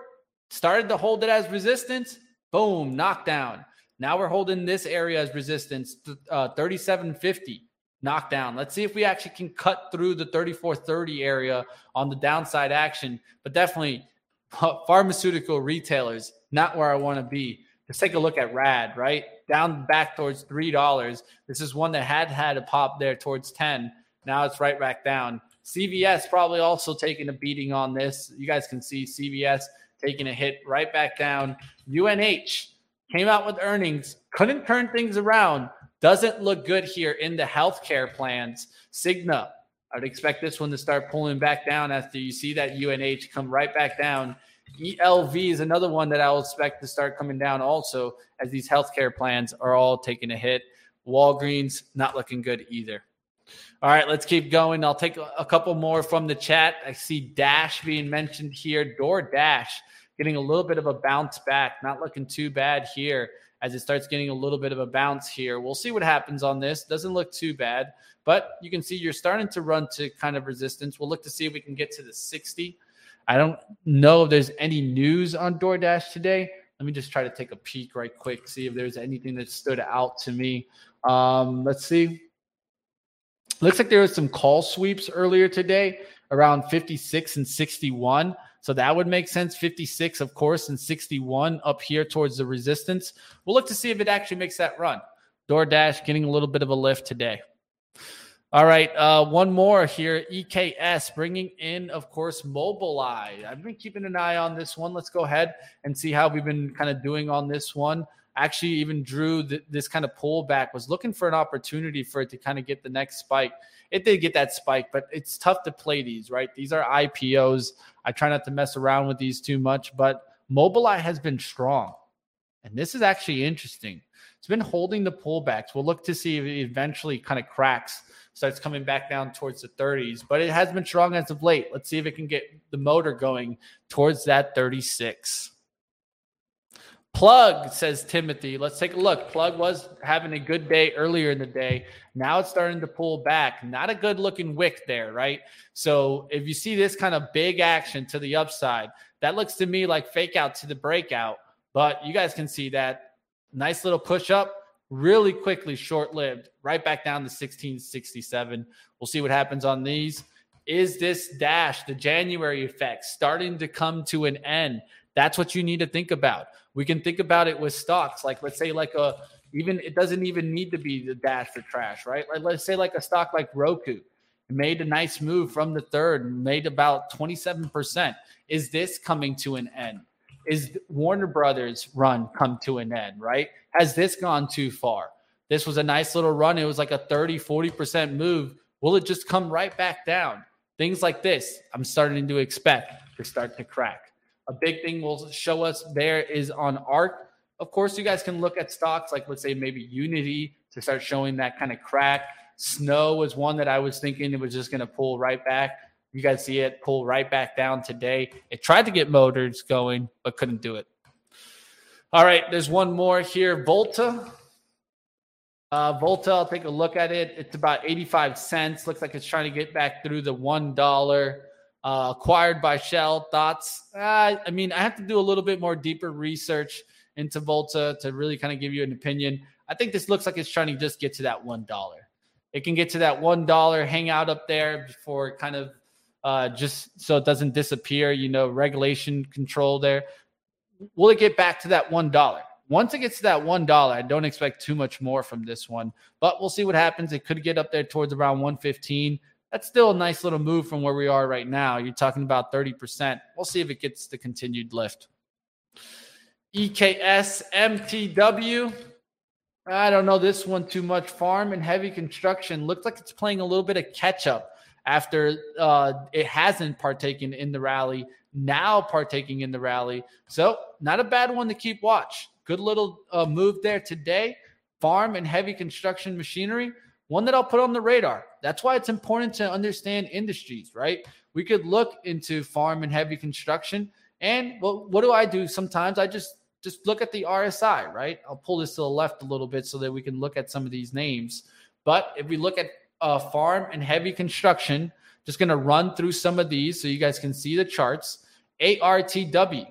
started to hold it as resistance, boom, knockdown. Now we're holding this area as resistance, uh, 3750 knockdown. Let's see if we actually can cut through the 3430 area on the downside action. But definitely pharmaceutical retailers, not where I want to be. Let's take a look at RAD, right? Down back towards $3. This is one that had had a pop there towards 10. Now it's right back down. CVS probably also taking a beating on this. You guys can see CVS taking a hit right back down. UNH came out with earnings, couldn't turn things around. Doesn't look good here in the healthcare plans. Cigna I would expect this one to start pulling back down after you see that UNH come right back down. ELV is another one that I will expect to start coming down also as these healthcare plans are all taking a hit. Walgreens not looking good either. All right, let's keep going. I'll take a couple more from the chat. I see Dash being mentioned here. DoorDash getting a little bit of a bounce back, not looking too bad here as it starts getting a little bit of a bounce here. We'll see what happens on this. Doesn't look too bad, but you can see you're starting to run to kind of resistance. We'll look to see if we can get to the 60. I don't know if there's any news on DoorDash today. Let me just try to take a peek right quick, see if there's anything that stood out to me. Um, let's see. Looks like there was some call sweeps earlier today around 56 and 61. So that would make sense. 56, of course, and 61 up here towards the resistance. We'll look to see if it actually makes that run. DoorDash getting a little bit of a lift today. All right, uh, one more here. EKS bringing in, of course, Mobileye. I've been keeping an eye on this one. Let's go ahead and see how we've been kind of doing on this one. Actually, even drew th- this kind of pullback. Was looking for an opportunity for it to kind of get the next spike. It did get that spike, but it's tough to play these. Right, these are IPOs. I try not to mess around with these too much, but Mobileye has been strong. And this is actually interesting. It's been holding the pullbacks. We'll look to see if it eventually kind of cracks, starts coming back down towards the 30s, but it has been strong as of late. Let's see if it can get the motor going towards that 36. Plug, says Timothy. Let's take a look. Plug was having a good day earlier in the day. Now it's starting to pull back. Not a good looking wick there, right? So if you see this kind of big action to the upside, that looks to me like fake out to the breakout. But you guys can see that nice little push up, really quickly short lived, right back down to 1667. We'll see what happens on these. Is this dash, the January effect, starting to come to an end? That's what you need to think about. We can think about it with stocks, like let's say like a even it doesn't even need to be the dash for trash, right? Like let's say like a stock like Roku made a nice move from the third, made about 27%. Is this coming to an end? Is Warner Brothers run come to an end, right? Has this gone too far? This was a nice little run. It was like a 30, 40% move. Will it just come right back down? Things like this, I'm starting to expect to start to crack. A big thing will show us there is on ARK. Of course, you guys can look at stocks like, let's say, maybe Unity to start showing that kind of crack. Snow was one that I was thinking it was just going to pull right back. You guys see it pull right back down today. It tried to get motors going, but couldn't do it. All right, there's one more here. Volta. Uh, Volta, I'll take a look at it. It's about 85 cents. Looks like it's trying to get back through the $1. Uh, acquired by Shell. Thoughts? Uh, I mean, I have to do a little bit more deeper research into Volta to really kind of give you an opinion. I think this looks like it's trying to just get to that $1. It can get to that $1, hang out up there before kind of uh, just so it doesn't disappear, you know, regulation control there. Will it get back to that $1? Once it gets to that $1, I don't expect too much more from this one, but we'll see what happens. It could get up there towards around 115. That's still a nice little move from where we are right now. You're talking about 30%. We'll see if it gets the continued lift. EKS MTW. I don't know this one too much. Farm and heavy construction looks like it's playing a little bit of catch up after uh, it hasn't partaken in the rally, now partaking in the rally. So, not a bad one to keep watch. Good little uh, move there today. Farm and heavy construction machinery, one that I'll put on the radar. That's why it's important to understand industries, right? We could look into farm and heavy construction. And what do I do sometimes? I just just look at the RSI, right? I'll pull this to the left a little bit so that we can look at some of these names. But if we look at uh, farm and heavy construction, just going to run through some of these so you guys can see the charts. ARTW,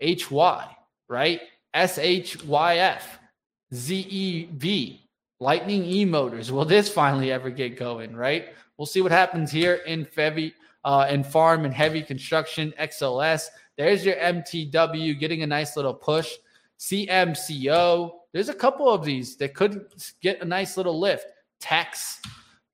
HY, right? SHYF, ZEV, Lightning E Motors. Will this finally ever get going, right? We'll see what happens here in Fevy, uh, in farm and heavy construction, XLS. There's your MTW getting a nice little push. CMCO. There's a couple of these that could get a nice little lift. Tex.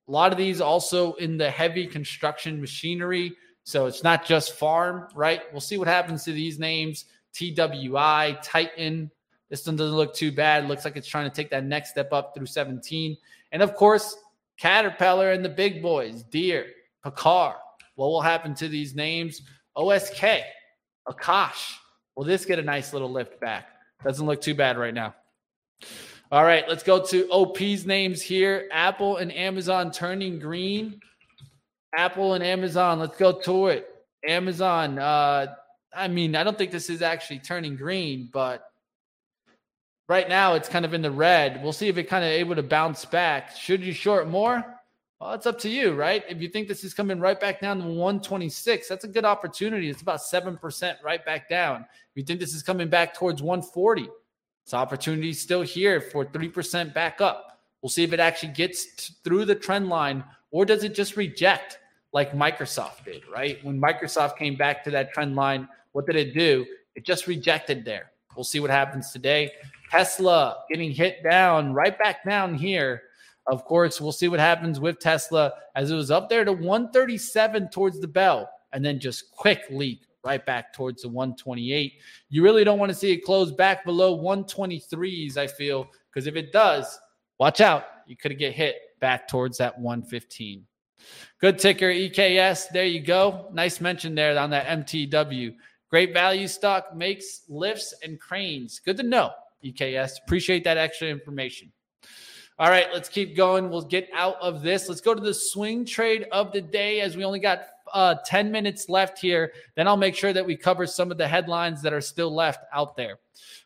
A lot of these also in the heavy construction machinery. So it's not just farm, right? We'll see what happens to these names. TWI, Titan. This one doesn't look too bad. Looks like it's trying to take that next step up through 17. And of course, Caterpillar and the big boys, Deere, PACCAR. What will happen to these names? OSK, Oshkosh. Will this get a nice little lift back? Doesn't look too bad right now. All right, let's go to OP's names here. Apple and Amazon turning green. Apple and Amazon, let's go to it. Amazon, uh, I mean, I don't think this is actually turning green, but right now it's kind of in the red. We'll see if it kind of able to bounce back. Should you short more? Well, it's up to you, right? If you think this is coming right back down to 126, that's a good opportunity. It's about 7% right back down. If you think this is coming back towards 140, it's opportunity still here for 3% back up. We'll see if it actually gets t- through the trend line or does it just reject like Microsoft did, right? When Microsoft came back to that trend line, what did it do? It just rejected there. We'll see what happens today. Tesla getting hit down, right back down here. Of course, we'll see what happens with Tesla as it was up there to 137 towards the bell and then just quick leap right back towards the 128. You really don't want to see it close back below 123s, I feel, because if it does, watch out. You could get hit back towards that 115. Good ticker, EKS. There you go. Nice mention there on that MTW. Great value stock makes lifts and cranes. Good to know, EKS. Appreciate that extra information. All right, let's keep going. We'll get out of this. Let's go to the swing trade of the day as we only got uh, 10 minutes left here. Then I'll make sure that we cover some of the headlines that are still left out there.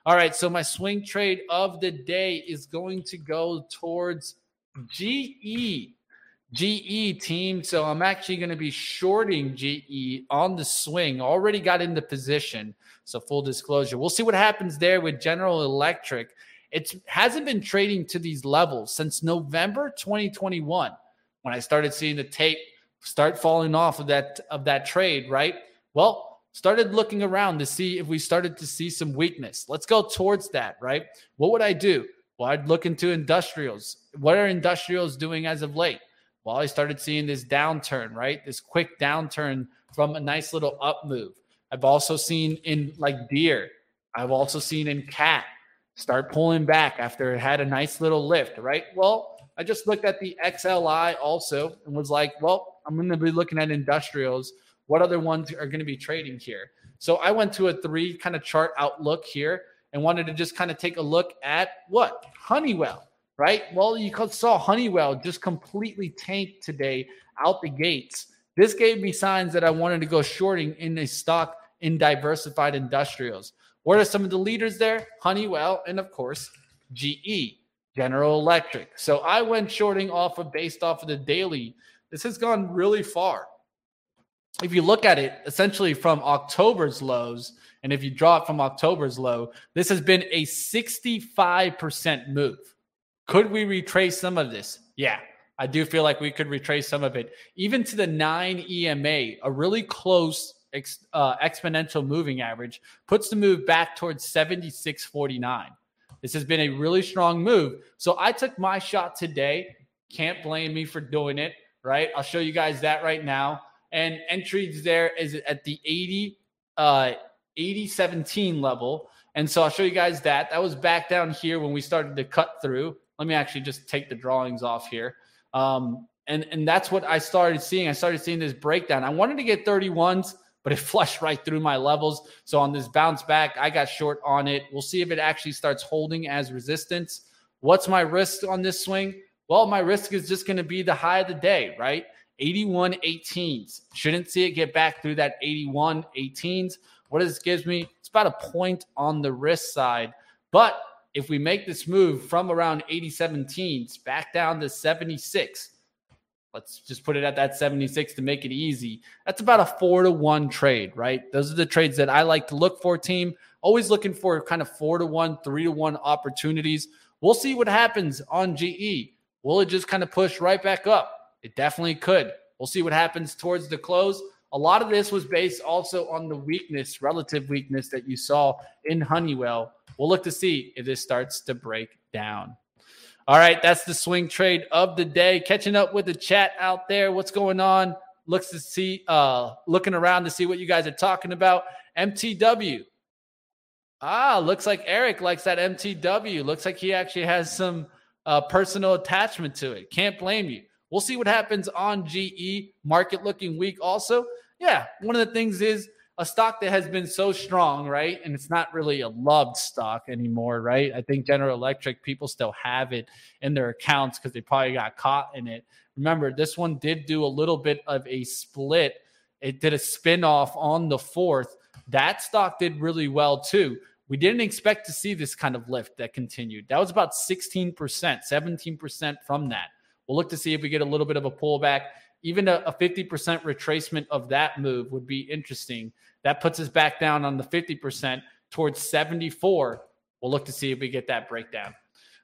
All right, so my swing trade of the day is going to go towards GE. GE team. So I'm actually going to be shorting GE on the swing. Already got into position. So full disclosure. We'll see what happens there with General Electric. It hasn't been trading to these levels since November 2021 when I started seeing the tape start falling off of that of that trade, right? Well, started looking around to see if we started to see some weakness. Let's go towards that, right? What would I do? Well, I'd look into industrials. What are industrials doing as of late? Well, I started seeing this downturn, right? This quick downturn from a nice little up move. I've also seen in like Deere, I've also seen in cat start pulling back after it had a nice little lift, right? Well, I just looked at the XLI also and was like, well, I'm going to be looking at industrials. What other ones are going to be trading here? So I went to a three kind of chart outlook here and wanted to just kind of take a look at what? Honeywell, right? Well, you saw Honeywell just completely tanked today out the gates. This gave me signs that I wanted to go shorting in a stock in diversified industrials. What are some of the leaders there? Honeywell and, of course, GE, General Electric. So I went shorting off of based off of the daily. This has gone really far. If you look at it essentially from October's lows, and if you draw it from October's low, this has been a 65% move. Could we retrace some of this? Yeah, I do feel like we could retrace some of it, even to the 9 EMA, a really close ex, uh, exponential moving average, puts the move back towards 76.49. This has been a really strong move. So I took my shot today. Can't blame me for doing it, right? I'll show you guys that right now. And entries there is at the 80, uh, 80 17 level. And so I'll show you guys that. That was back down here when we started to cut through. Let me actually just take the drawings off here. Um, and, and that's what I started seeing. I started seeing this breakdown. I wanted to get 31s but it flushed right through my levels. So on this bounce back, I got short on it. We'll see if it actually starts holding as resistance. What's my risk on this swing? Well, my risk is just going to be the high of the day, right? 81 18s. Shouldn't see it get back through that 81 18s. What does this gives me? It's about a point on the risk side. But if we make this move from around 80 17s back down to 76, let's just put it at that 76 to make it easy. That's about a four to one trade, right? Those are the trades that I like to look for, team. Always looking for kind of four to one, three to one opportunities. We'll see what happens on GE. Will it just kind of push right back up? It definitely could. We'll see what happens towards the close. A lot of this was based also on the weakness, relative weakness that you saw in Honeywell. We'll look to see if this starts to break down. All right, that's the swing trade of the day. Catching up with the chat out there. What's going on? Looks to see, uh, looking around to see what you guys are talking about. MTW. Ah, looks like Eric likes that MTW. Looks like he actually has some uh, personal attachment to it. Can't blame you. We'll see what happens on GE. Market looking weak also. Yeah, one of the things is a stock that has been so strong, right? And it's not really a loved stock anymore, right? I think General Electric people still have it in their accounts because they probably got caught in it. Remember, this one did do a little bit of a split. It did a spin-off on the fourth. That stock did really well too. We didn't expect to see this kind of lift that continued. That was about 16%, 17% from that. We'll look to see if we get a little bit of a pullback even a 50% retracement of that move would be interesting. That puts us back down on the 50% towards 74. We'll look to see if we get that breakdown.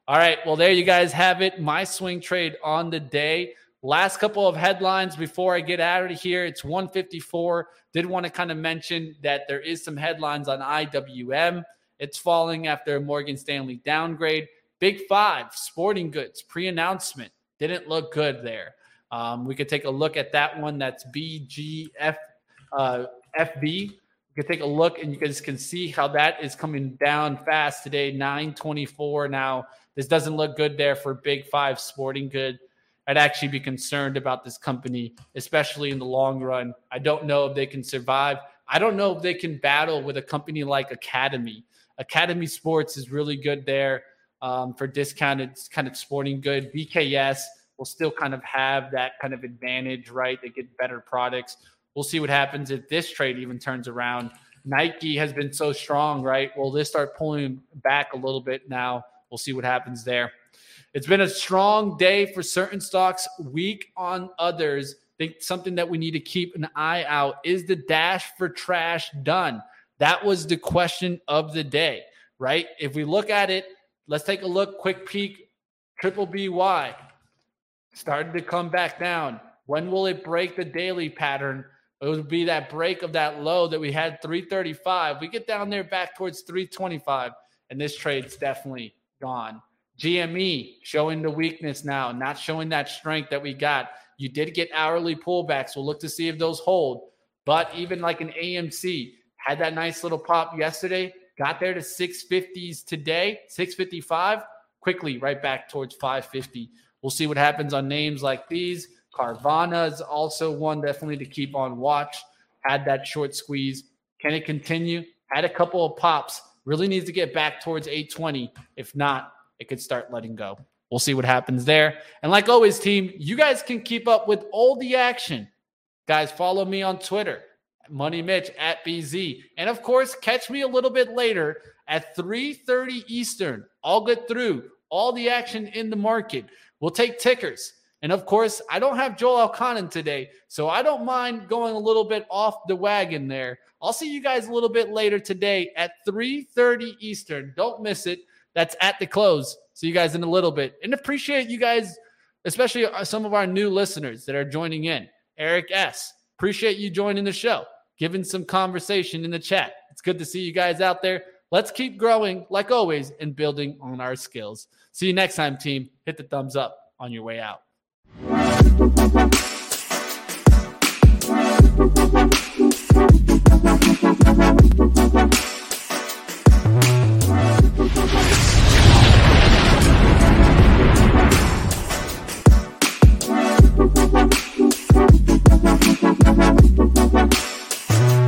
All right. Well, there you guys have it. My swing trade on the day. Last couple of headlines before I get out of here. It's 154. Did want to kind of mention that there is some headlines on IWM. It's falling after a Morgan Stanley downgrade. Big Five, sporting goods, pre announcement. Didn't look good there. Um, we could take a look at that one. That's BGF uh, FB. You can take a look and you guys can see how that is coming down fast today. 924 now. This doesn't look good there for Big Five Sporting Good. I'd actually be concerned about this company, especially in the long run. I don't know if they can survive. I don't know if they can battle with a company like Academy. Academy Sports is really good there um, for discounted kind of sporting good. DKS will still kind of have that kind of advantage, right? They get better products. We'll see what happens if this trade even turns around. Nike has been so strong, right? Will this start pulling back a little bit now? We'll see what happens there. It's been a strong day for certain stocks, weak on others. I think something that we need to keep an eye out is the dash for trash done? That was the question of the day, right? If we look at it, let's take a look, quick peek. Triple BY started to come back down. When will it break the daily pattern? It would be that break of that low that we had 335. We get down there back towards 325, and this trade's definitely gone. GME showing the weakness now, not showing that strength that we got. You did get hourly pullbacks. We'll look to see if those hold. But even like an AMC had that nice little pop yesterday, got there to 650s today, 655, quickly right back towards 550. We'll see what happens on names like these. Carvana is also one definitely to keep on watch. Had that short squeeze. Can it continue? Had a couple of pops. Really needs to get back towards 820. If not, it could start letting go. We'll see what happens there. And like always, team, you guys can keep up with all the action. Guys, follow me on Twitter, Money Mitch at BZ. And of course, catch me a little bit later at 3:30 Eastern. I'll get through all the action in the market. We'll take tickers. And of course, I don't have Joel Elconin today, so I don't mind going a little bit off the wagon there. I'll see you guys a little bit later today at 3:30 Eastern. Don't miss it. That's at the close. See you guys in a little bit. And appreciate you guys, especially uh, some of our new listeners that are joining in. Eric S. Appreciate you joining the show, giving some conversation in the chat. It's good to see you guys out there. Let's keep growing, like always, and building on our skills. See you next time, team. Hit the thumbs up on your way out. Bye.